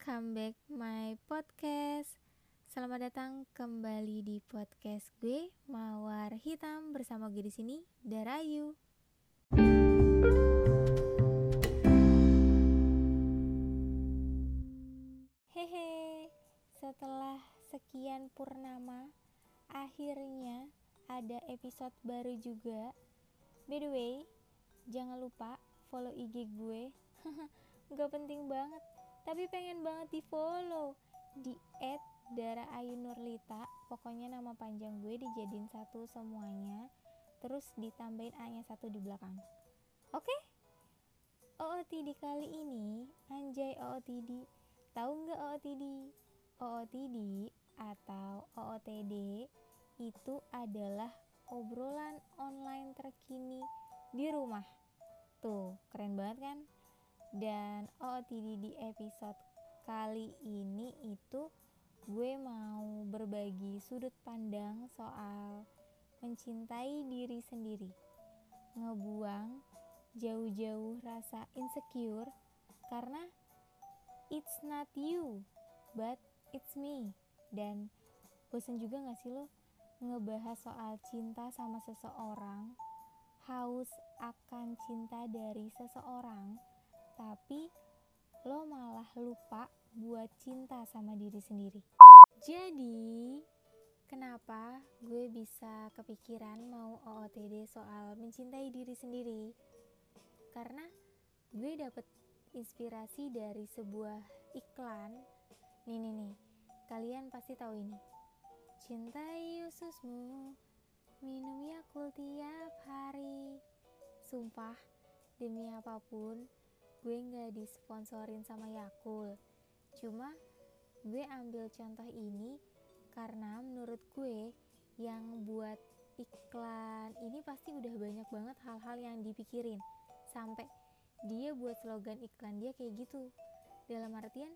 welcome back my podcast Selamat datang kembali di podcast gue Mawar Hitam bersama gue di sini Darayu. Hehe, setelah sekian purnama, akhirnya ada episode baru juga. By the way, jangan lupa follow IG gue. Gak penting banget tapi pengen banget di follow di @dara_ayu_nurlita. Pokoknya nama panjang gue dijadiin satu semuanya, terus ditambahin A-nya satu di belakang. Oke? OOTD kali ini, anjay OOTD. Tahu nggak OOTD? OOTD atau OOTD itu adalah obrolan online terkini di rumah. Tuh, keren banget kan? Dan OOTD di episode kali ini itu gue mau berbagi sudut pandang soal mencintai diri sendiri. Ngebuang jauh-jauh rasa insecure karena it's not you, but it's me. Dan bosan juga gak sih lo ngebahas soal cinta sama seseorang, haus akan cinta dari seseorang, tapi lo malah lupa buat cinta sama diri sendiri. Jadi, kenapa gue bisa kepikiran mau OOTD soal mencintai diri sendiri? Karena gue dapet inspirasi dari sebuah iklan. Nih nih nih, kalian pasti tahu ini. Cintai ususmu, minum Yakult tiap hari. Sumpah, demi apa pun, gue nggak disponsorin sama Yakult. Cuma gue ambil contoh ini karena menurut gue yang buat iklan ini pasti udah banyak banget hal-hal yang dipikirin. Sampai dia buat slogan iklan dia kayak gitu. Dalam artian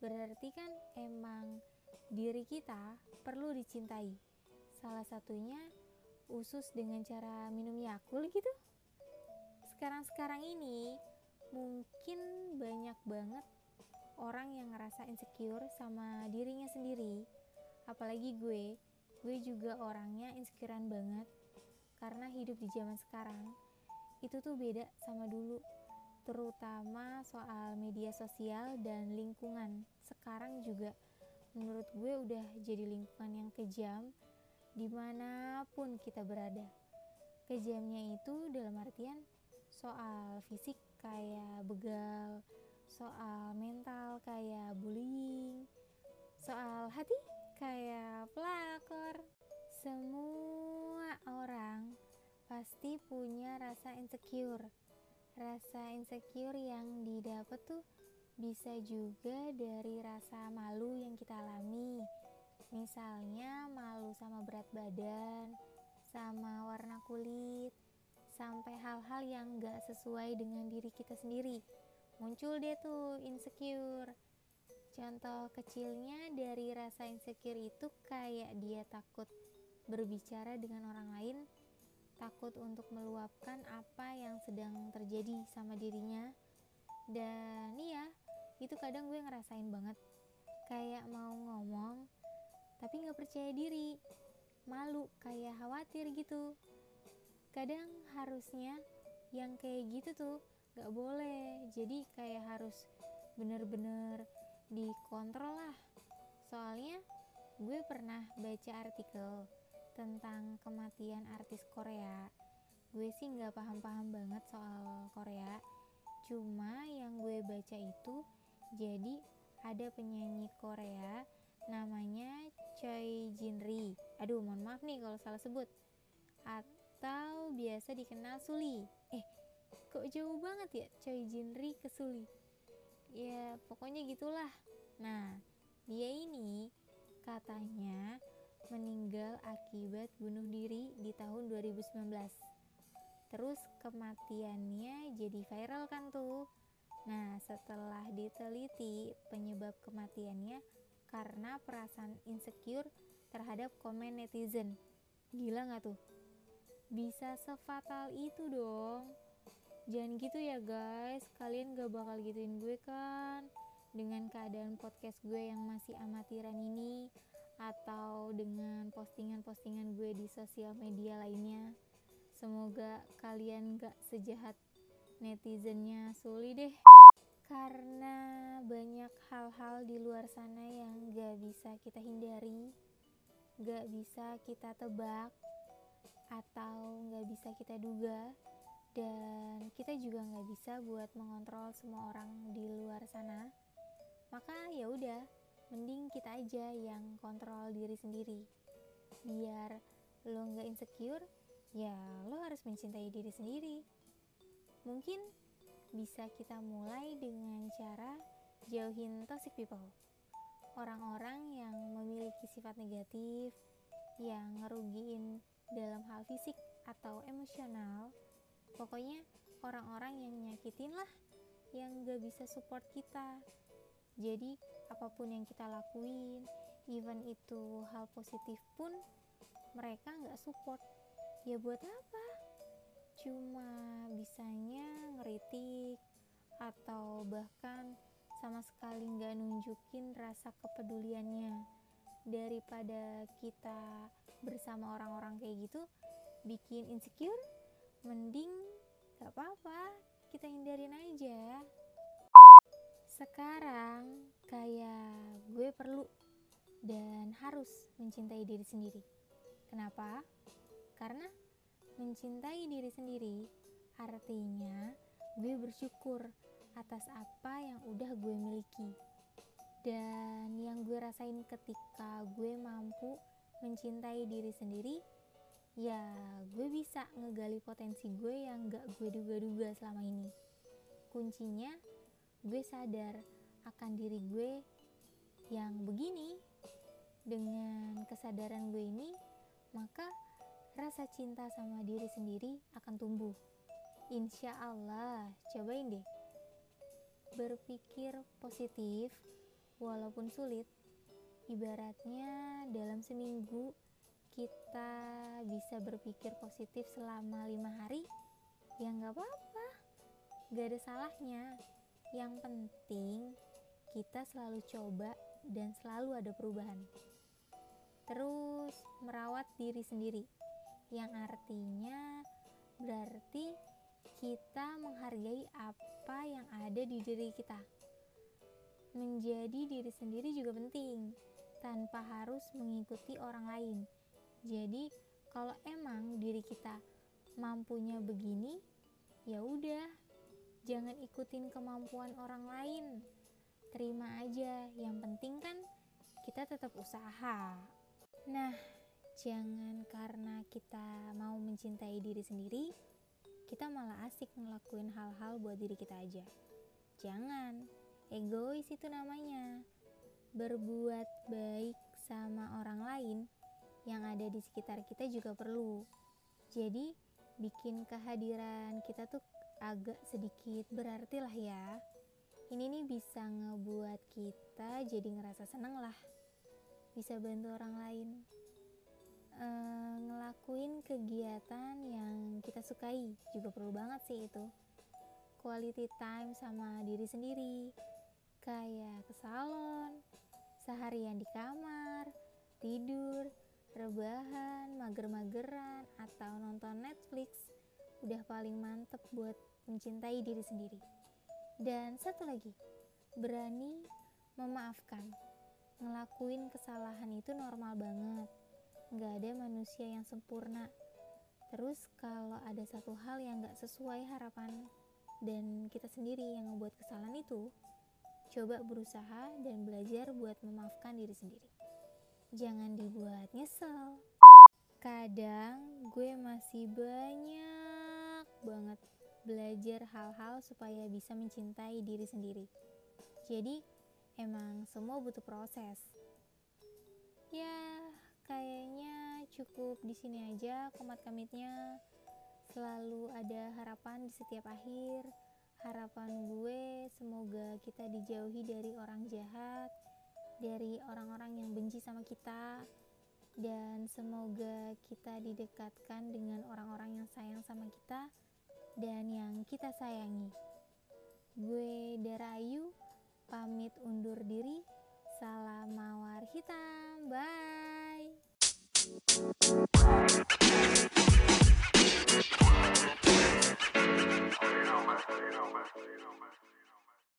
berarti kan emang diri kita perlu dicintai. Salah satunya usus dengan cara minum Yakult gitu. Sekarang-sekarang ini mungkin banyak banget orang yang ngerasa insecure sama dirinya sendiri. Apalagi gue gue juga orangnya insecurean banget. Karena hidup di zaman sekarang itu tuh beda sama dulu. Terutama soal media sosial dan lingkungan. Sekarang juga menurut gue udah jadi lingkungan yang kejam di mana pun kita berada. Kejamnya itu dalam artian soal fisik kayak begal soal mental kayak bullying soal hati kayak pelakor semua orang pasti punya rasa insecure. Rasa insecure yang didapat tuh bisa juga dari rasa malu yang kita alami. Misalnya malu sama berat badan, sama warna kulit, sampai hal-hal yang gak sesuai dengan diri kita sendiri. Muncul deh tuh insecure. Contoh kecilnya dari rasa insecure itu kayak dia takut berbicara dengan orang lain takut untuk meluapkan apa yang sedang terjadi sama dirinya dan iya itu kadang gue ngerasain banget kayak mau ngomong tapi nggak percaya diri malu kayak khawatir gitu kadang harusnya yang kayak gitu tuh gak boleh. Jadi kayak harus bener-bener dikontrol lah. Soalnya gue pernah baca artikel tentang kematian artis Korea. Gue sih nggak paham-paham banget soal Korea. Cuma yang gue baca itu jadi ada penyanyi Korea namanya Choi Jinri aduh mohon maaf nih kalau salah sebut atau biasa dikenal Suli eh kok jauh banget ya Choi Jinri ke Suli ya pokoknya gitulah nah dia ini katanya meninggal akibat bunuh diri di tahun 2019. Terus kematiannya jadi viral kan tuh. Nah, setelah diteliti penyebab kematiannya karena perasaan insecure terhadap komen netizen. Gila gak tuh? Bisa sefatal itu dong. Jangan gitu ya guys, kalian gak bakal gituin gue kan. Dengan keadaan podcast gue yang masih amatiran ini, atau dengan postingan-postingan gue di sosial media lainnya. Semoga kalian gak sejahat netizennya Suli deh. Karena banyak hal-hal di luar sana yang gak bisa kita hindari, gak bisa kita tebak, atau gak bisa kita duga, dan kita juga gak bisa buat mengontrol semua orang di luar sana. Maka ya udah, mending kita aja yang kontrol diri sendiri. Biar lo nggak insecure ya lo harus mencintai diri sendiri. Mungkin bisa kita mulai dengan cara jauhin toxic people. Orang-orang yang memiliki sifat negatif yang ngerugiin dalam hal fisik atau emosional. Pokoknya orang-orang yang nyakitin lah yang gak bisa support kita. Jadi apa pun yang kita lakuin even itu hal positif pun mereka nggak support. Ya buat apa? Cuma bisanya ngeritik atau bahkan sama sekali nggak nunjukin rasa kepeduliannya daripada kita bersama orang-orang kayak gitu bikin insecure mending gak apa-apa kita hindarin aja sekarang kayak gue perlu dan harus mencintai diri sendiri. Kenapa? Karena mencintai diri sendiri artinya gue bersyukur atas apa yang udah gue miliki. Dan yang gue rasain ketika gue mampu mencintai diri sendiri, ya gue bisa ngegali potensi gue yang gak gue duga-duga selama ini. Kuncinya gue sadar akan diri gue yang begini. Dengan kesadaran gue ini maka rasa cinta sama diri sendiri akan tumbuh. Insya Allah cobain deh. Berpikir positif walaupun sulit ibaratnya dalam seminggu kita bisa berpikir positif selama lima hari ya nggak apa-apa gak ada salahnya yang penting kita selalu coba dan selalu ada perubahan. Terus merawat diri sendiri, yang artinya berarti kita menghargai apa yang ada di diri kita. Menjadi diri sendiri juga penting, tanpa harus mengikuti orang lain. Jadi, kalau emang diri kita mampunya begini, ya udah jangan ikutin kemampuan orang lain. Terima aja yang penting kan kita tetap usaha. Nah jangan karena kita mau mencintai diri sendiri kita malah asik ngelakuin hal-hal buat diri kita aja. Jangan egois itu namanya. Berbuat baik sama orang lain yang ada di sekitar kita juga perlu. Jadi bikin kehadiran kita tuh agak sedikit berarti lah ya. Ini nih bisa ngebuat kita jadi ngerasa seneng lah. Bisa bantu orang lain. E, ngelakuin kegiatan yang kita sukai juga perlu banget sih itu. Quality time sama diri sendiri kayak ke salon seharian di kamar tidur rebahan mager-mageran atau nonton Netflix udah paling mantep buat mencintai diri sendiri. Dan satu lagi, berani memaafkan. Ngelakuin kesalahan itu normal banget. Gak ada manusia yang sempurna. Terus kalau ada satu hal yang gak sesuai harapan dan kita sendiri yang membuat kesalahan itu, coba berusaha dan belajar buat memaafkan diri sendiri. Jangan dibuat nyesel. Kadang gue masih banyak banget belajar hal-hal supaya bisa mencintai diri sendiri. Jadi, emang semua butuh proses. Ya, kayaknya cukup di sini aja komat kamitnya. Selalu ada harapan di setiap akhir harapan gue semoga kita dijauhi dari orang jahat dari orang-orang yang benci sama kita dan semoga kita didekatkan dengan orang-orang yang sayang sama kita dan yang kita sayangi. Gue Darayu pamit undur diri. Salam mawar hitam. Bye. más.